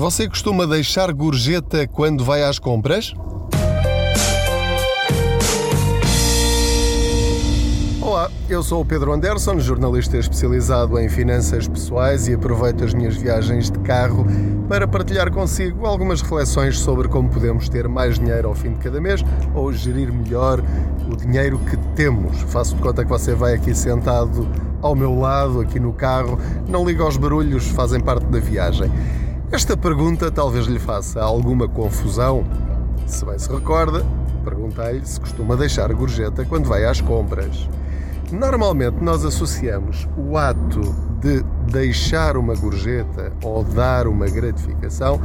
Você costuma deixar gorjeta quando vai às compras? Olá, eu sou o Pedro Anderson, jornalista especializado em finanças pessoais e aproveito as minhas viagens de carro para partilhar consigo algumas reflexões sobre como podemos ter mais dinheiro ao fim de cada mês ou gerir melhor o dinheiro que temos. Faço de conta que você vai aqui sentado ao meu lado, aqui no carro, não liga aos barulhos, fazem parte da viagem. Esta pergunta talvez lhe faça alguma confusão. Se bem se recorda, perguntei-lhe se costuma deixar gorjeta quando vai às compras. Normalmente nós associamos o ato de deixar uma gorjeta ou dar uma gratificação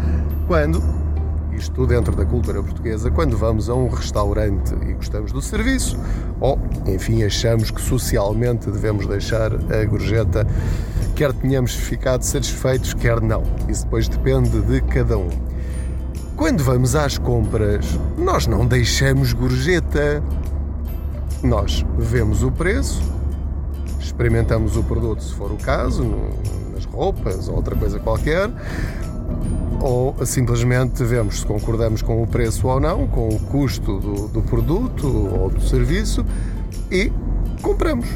quando, isto dentro da cultura portuguesa, quando vamos a um restaurante e gostamos do serviço, ou, enfim, achamos que socialmente devemos deixar a gorjeta quer tenhamos ficado satisfeitos, quer não. Isso depois depende de cada um. Quando vamos às compras, nós não deixamos gorjeta. Nós vemos o preço, experimentamos o produto se for o caso, nas roupas ou outra coisa qualquer, ou simplesmente vemos se concordamos com o preço ou não, com o custo do, do produto ou do serviço e compramos.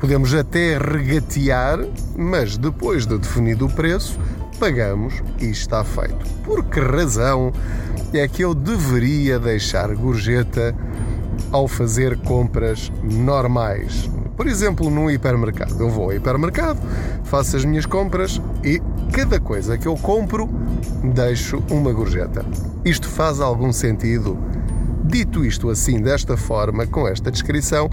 Podemos até regatear, mas depois de definido o preço, pagamos e está feito. Por que razão é que eu deveria deixar gorjeta ao fazer compras normais? Por exemplo, num hipermercado. Eu vou ao hipermercado, faço as minhas compras e cada coisa que eu compro deixo uma gorjeta. Isto faz algum sentido? Dito isto assim, desta forma, com esta descrição,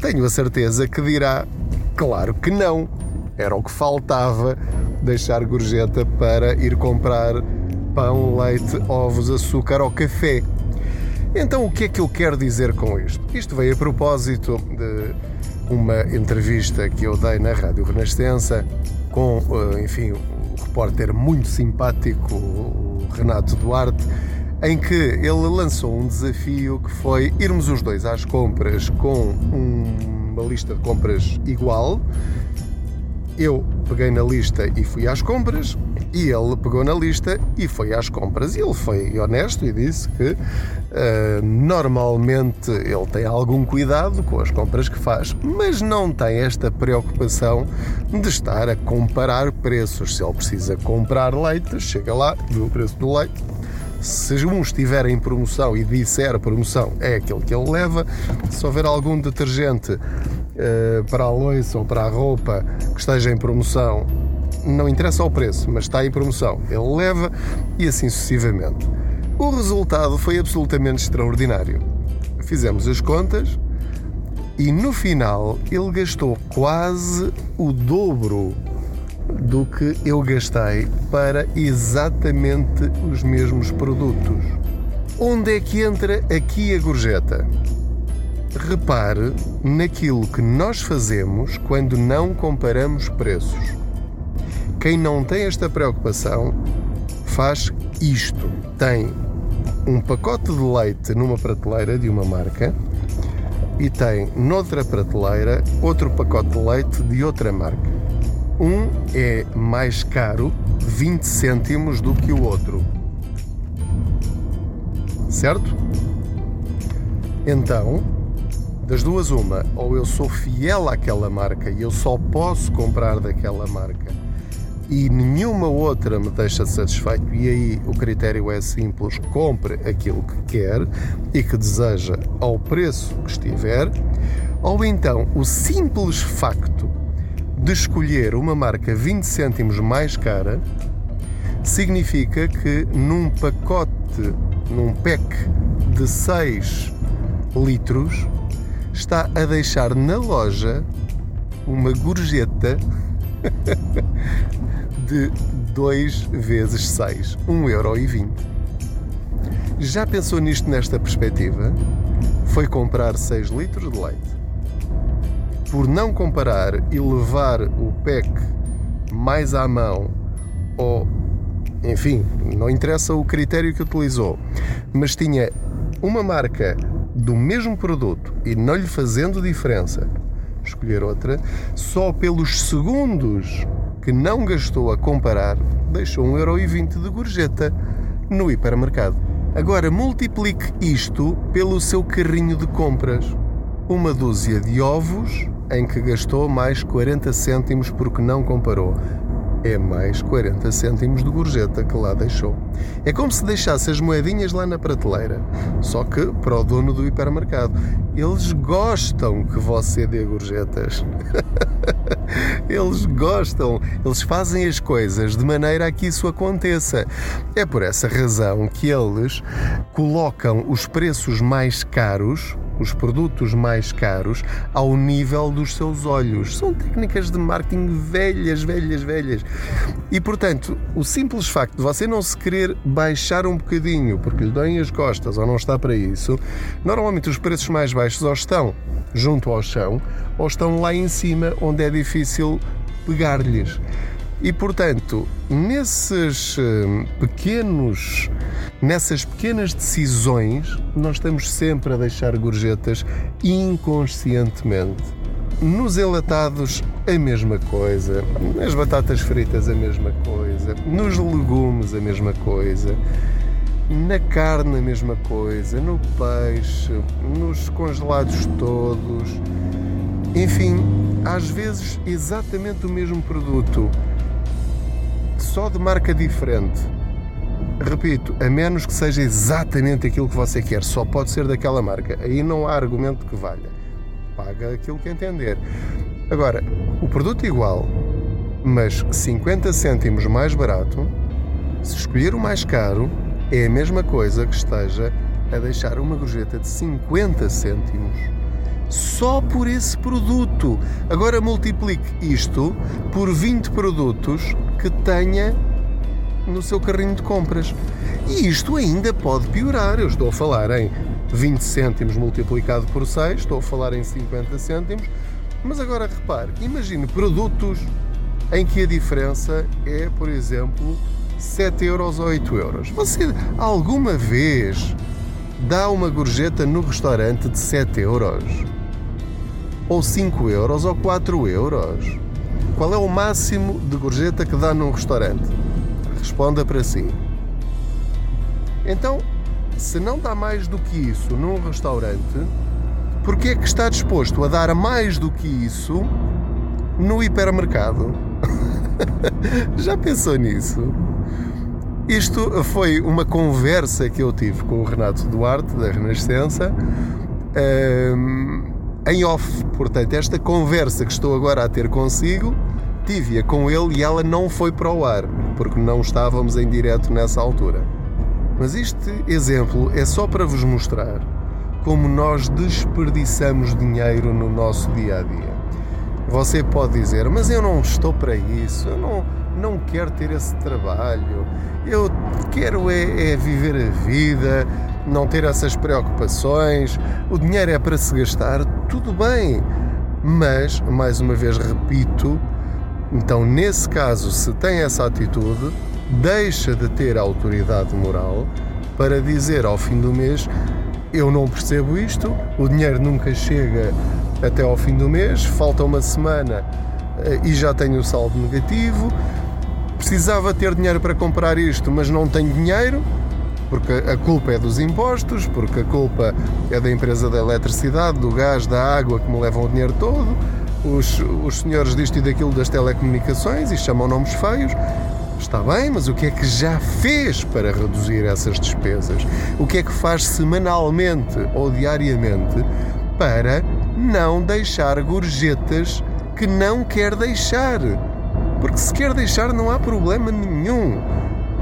tenho a certeza que dirá: claro que não. Era o que faltava deixar gorjeta para ir comprar pão, leite, ovos, açúcar ou café. Então, o que é que eu quero dizer com isto? Isto veio a propósito de uma entrevista que eu dei na Rádio Renascença com, eh, enfim, um repórter muito simpático, o Renato Duarte em que ele lançou um desafio que foi irmos os dois às compras com uma lista de compras igual. Eu peguei na lista e fui às compras, e ele pegou na lista e foi às compras. E ele foi honesto e disse que uh, normalmente ele tem algum cuidado com as compras que faz, mas não tem esta preocupação de estar a comparar preços. Se ele precisa comprar leite, chega lá, vê o preço do leite se um estiver em promoção e disser promoção é aquele que ele leva, se houver algum detergente uh, para a louça ou para a roupa que esteja em promoção, não interessa o preço, mas está em promoção, ele leva e assim sucessivamente. O resultado foi absolutamente extraordinário. Fizemos as contas e no final ele gastou quase o dobro do que eu gastei para exatamente os mesmos produtos. Onde é que entra aqui a gorjeta? Repare naquilo que nós fazemos quando não comparamos preços. Quem não tem esta preocupação faz isto: tem um pacote de leite numa prateleira de uma marca e tem noutra prateleira outro pacote de leite de outra marca. Um é mais caro 20 cêntimos do que o outro. Certo? Então, das duas, uma, ou eu sou fiel àquela marca e eu só posso comprar daquela marca e nenhuma outra me deixa satisfeito, e aí o critério é simples: compre aquilo que quer e que deseja ao preço que estiver, ou então o simples facto de escolher uma marca 20 cêntimos mais cara significa que num pacote, num pack de 6 litros, está a deixar na loja uma gorjeta de 2 vezes 6, 1,20€. Já pensou nisto nesta perspectiva? Foi comprar 6 litros de leite por não comparar e levar o PEC mais à mão, ou enfim, não interessa o critério que utilizou, mas tinha uma marca do mesmo produto e não lhe fazendo diferença, escolher outra, só pelos segundos que não gastou a comparar, deixou 1,20€ de gorjeta no hipermercado. Agora multiplique isto pelo seu carrinho de compras. Uma dúzia de ovos em que gastou mais 40 cêntimos porque não comparou é mais 40 cêntimos de gorjeta que lá deixou. É como se deixasse as moedinhas lá na prateleira, só que para o dono do hipermercado. Eles gostam que você dê gorjetas. Eles gostam, eles fazem as coisas de maneira a que isso aconteça. É por essa razão que eles colocam os preços mais caros os produtos mais caros ao nível dos seus olhos. São técnicas de marketing velhas, velhas, velhas. E portanto, o simples facto de você não se querer baixar um bocadinho porque lhe doem as costas ou não está para isso, normalmente os preços mais baixos ou estão junto ao chão ou estão lá em cima onde é difícil pegar-lhes. E portanto, nesses hum, pequenos, nessas pequenas decisões, nós estamos sempre a deixar gorjetas inconscientemente. Nos enlatados, a mesma coisa. Nas batatas fritas, a mesma coisa. Nos legumes, a mesma coisa. Na carne, a mesma coisa. No peixe, nos congelados todos. Enfim, às vezes exatamente o mesmo produto só de marca diferente. Repito, a menos que seja exatamente aquilo que você quer, só pode ser daquela marca. Aí não há argumento que valha. Paga aquilo que entender. Agora, o produto é igual, mas 50 cêntimos mais barato, se escolher o mais caro, é a mesma coisa que esteja a deixar uma gorjeta de 50 cêntimos só por esse produto. Agora multiplique isto por 20 produtos que tenha no seu carrinho de compras. E isto ainda pode piorar. Eu estou a falar em 20 cêntimos multiplicado por 6, estou a falar em 50 cêntimos. Mas agora repare, imagine produtos em que a diferença é, por exemplo, 7 euros ou 8 euros. Você alguma vez dá uma gorjeta no restaurante de 7 euros? Ou 5 euros ou 4 euros? Qual é o máximo de gorjeta que dá num restaurante? Responda para si. Então, se não dá mais do que isso num restaurante, por que é que está disposto a dar mais do que isso no hipermercado? Já pensou nisso? Isto foi uma conversa que eu tive com o Renato Duarte, da Renascença. Um, em off. Portanto, esta conversa que estou agora a ter consigo, tive-a com ele e ela não foi para o ar, porque não estávamos em direto nessa altura. Mas este exemplo é só para vos mostrar como nós desperdiçamos dinheiro no nosso dia a dia. Você pode dizer, mas eu não estou para isso, eu não, não quero ter esse trabalho, eu quero é, é viver a vida, não ter essas preocupações, o dinheiro é para se gastar, tudo bem. Mas, mais uma vez repito, então nesse caso, se tem essa atitude, deixa de ter autoridade moral para dizer ao fim do mês: eu não percebo isto, o dinheiro nunca chega até ao fim do mês, falta uma semana eh, e já tenho o saldo negativo. Precisava ter dinheiro para comprar isto, mas não tenho dinheiro porque a culpa é dos impostos, porque a culpa é da empresa da eletricidade, do gás, da água que me levam o dinheiro todo, os, os senhores disto e daquilo das telecomunicações e chamam nomes feios. Está bem, mas o que é que já fez para reduzir essas despesas? O que é que faz semanalmente ou diariamente para não deixar gorjetas que não quer deixar? Porque se quer deixar não há problema nenhum.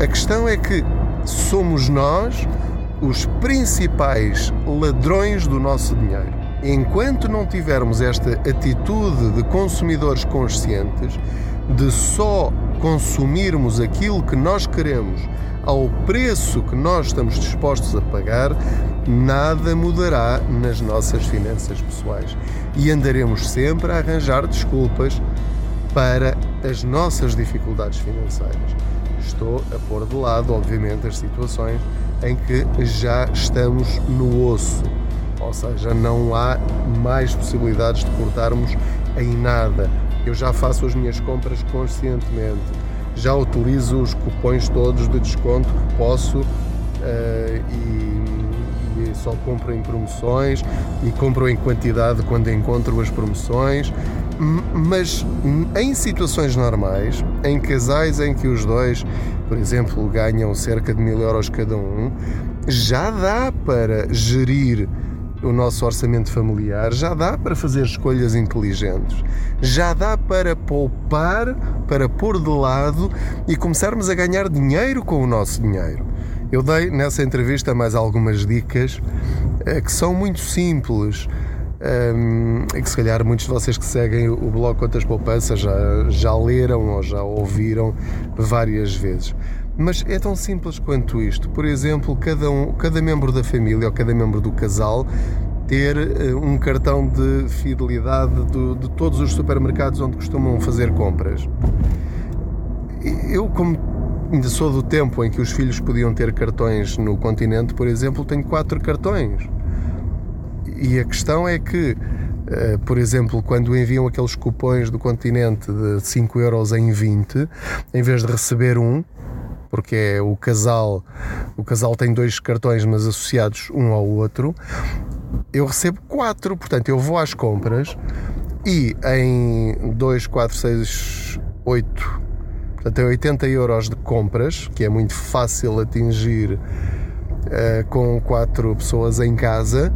A questão é que somos nós os principais ladrões do nosso dinheiro. Enquanto não tivermos esta atitude de consumidores conscientes, de só consumirmos aquilo que nós queremos ao preço que nós estamos dispostos a pagar, nada mudará nas nossas finanças pessoais e andaremos sempre a arranjar desculpas para as nossas dificuldades financeiras estou a pôr de lado, obviamente, as situações em que já estamos no osso, ou seja, não há mais possibilidades de cortarmos em nada. Eu já faço as minhas compras conscientemente. já utilizo os cupões todos de desconto que posso uh, e, e, só compro em promoções e compro em quantidade quando encontro as promoções. Mas em situações normais, em casais em que os dois, por exemplo, ganham cerca de mil euros cada um, já dá para gerir o nosso orçamento familiar, já dá para fazer escolhas inteligentes, já dá para poupar, para pôr de lado e começarmos a ganhar dinheiro com o nosso dinheiro. Eu dei nessa entrevista mais algumas dicas eh, que são muito simples. Um, que se calhar muitos de vocês que seguem o blog Quantas Poupanças já, já leram ou já ouviram várias vezes. Mas é tão simples quanto isto. Por exemplo, cada, um, cada membro da família ou cada membro do casal ter uh, um cartão de fidelidade do, de todos os supermercados onde costumam fazer compras. Eu, como ainda sou do tempo em que os filhos podiam ter cartões no continente, por exemplo, tenho quatro cartões. E a questão é que, uh, por exemplo, quando enviam aqueles cupões do continente de 5 euros em 20, em vez de receber um, porque é o casal, o casal tem dois cartões, mas associados um ao outro. Eu recebo quatro, portanto, eu vou às compras e em 2, 4, 6, 8, portanto, é 80 euros de compras, que é muito fácil atingir uh, com quatro pessoas em casa.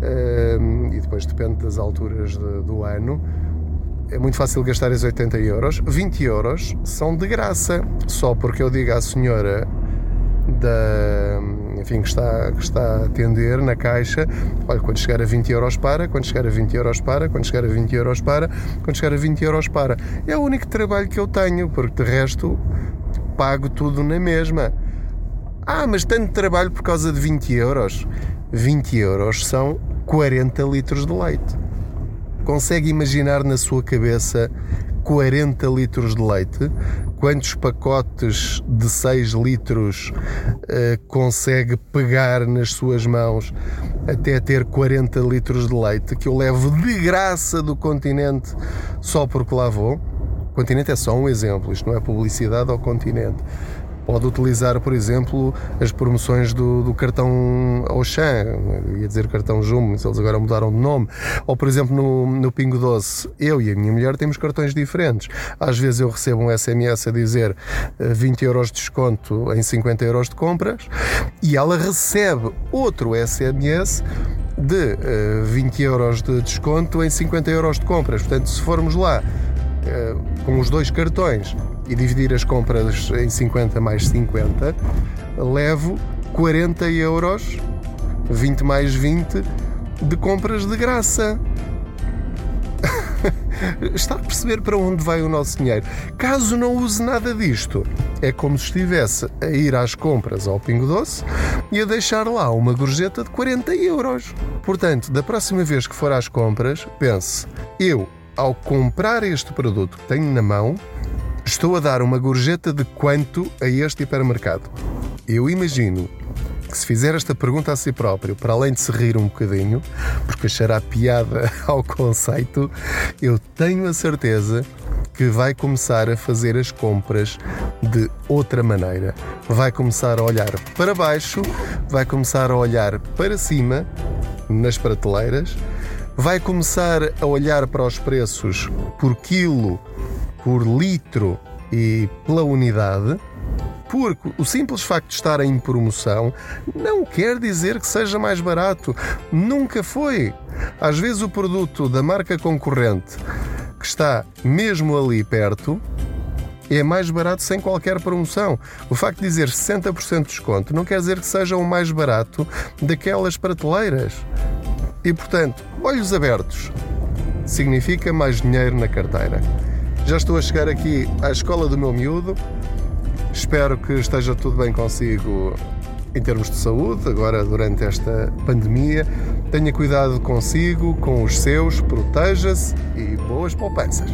E depois depende das alturas de, do ano é muito fácil gastar esses 80 euros. 20 euros são de graça, só porque eu digo à senhora da, enfim, que está, que está a atender na caixa, olha, quando chegar a 20 euros para, quando chegar a 20 euros para, quando chegar a 20 euros para, quando chegar a 20 euros para. É o único trabalho que eu tenho, porque de resto pago tudo na mesma. Ah, mas tanto trabalho por causa de 20 euros. 20 euros são 40 litros de leite. Consegue imaginar na sua cabeça 40 litros de leite? Quantos pacotes de 6 litros uh, consegue pegar nas suas mãos até ter 40 litros de leite que eu levo de graça do continente só porque lá vou? O continente é só um exemplo, isto não é publicidade ao continente. Pode utilizar, por exemplo, as promoções do, do cartão Auchan, ia dizer cartão Jumbo, mas eles agora mudaram de nome. Ou, por exemplo, no, no Pingo Doce, eu e a minha mulher temos cartões diferentes. Às vezes eu recebo um SMS a dizer 20 eh, euros de desconto em 50 euros de compras e ela recebe outro SMS de uh, eh, 20 euros de desconto em 50 euros de compras. Portanto, se formos lá uh, com os dois cartões e dividir as compras em 50 mais 50, levo 40 euros, 20 mais 20, de compras de graça. Está a perceber para onde vai o nosso dinheiro? Caso não use nada disto, é como se estivesse a ir às compras ao Pingo Doce e a deixar lá uma gorjeta de 40 euros. Portanto, da próxima vez que for às compras, pense: eu, ao comprar este produto que tenho na mão, Estou a dar uma gorjeta de quanto a este hipermercado? Eu imagino que se fizer esta pergunta a si próprio, para além de se rir um bocadinho, porque achará piada ao conceito, eu tenho a certeza que vai começar a fazer as compras de outra maneira. Vai começar a olhar para baixo, vai começar a olhar para cima, nas prateleiras, vai começar a olhar para os preços por quilo por litro e pela unidade, porque o simples facto de estar em promoção não quer dizer que seja mais barato. Nunca foi. Às vezes o produto da marca concorrente que está mesmo ali perto é mais barato sem qualquer promoção. O facto de dizer 60% de desconto não quer dizer que seja o mais barato daquelas prateleiras. E portanto, olhos abertos significa mais dinheiro na carteira. Já estou a chegar aqui à escola do meu miúdo. Espero que esteja tudo bem consigo em termos de saúde, agora durante esta pandemia. Tenha cuidado consigo, com os seus, proteja-se e boas poupanças.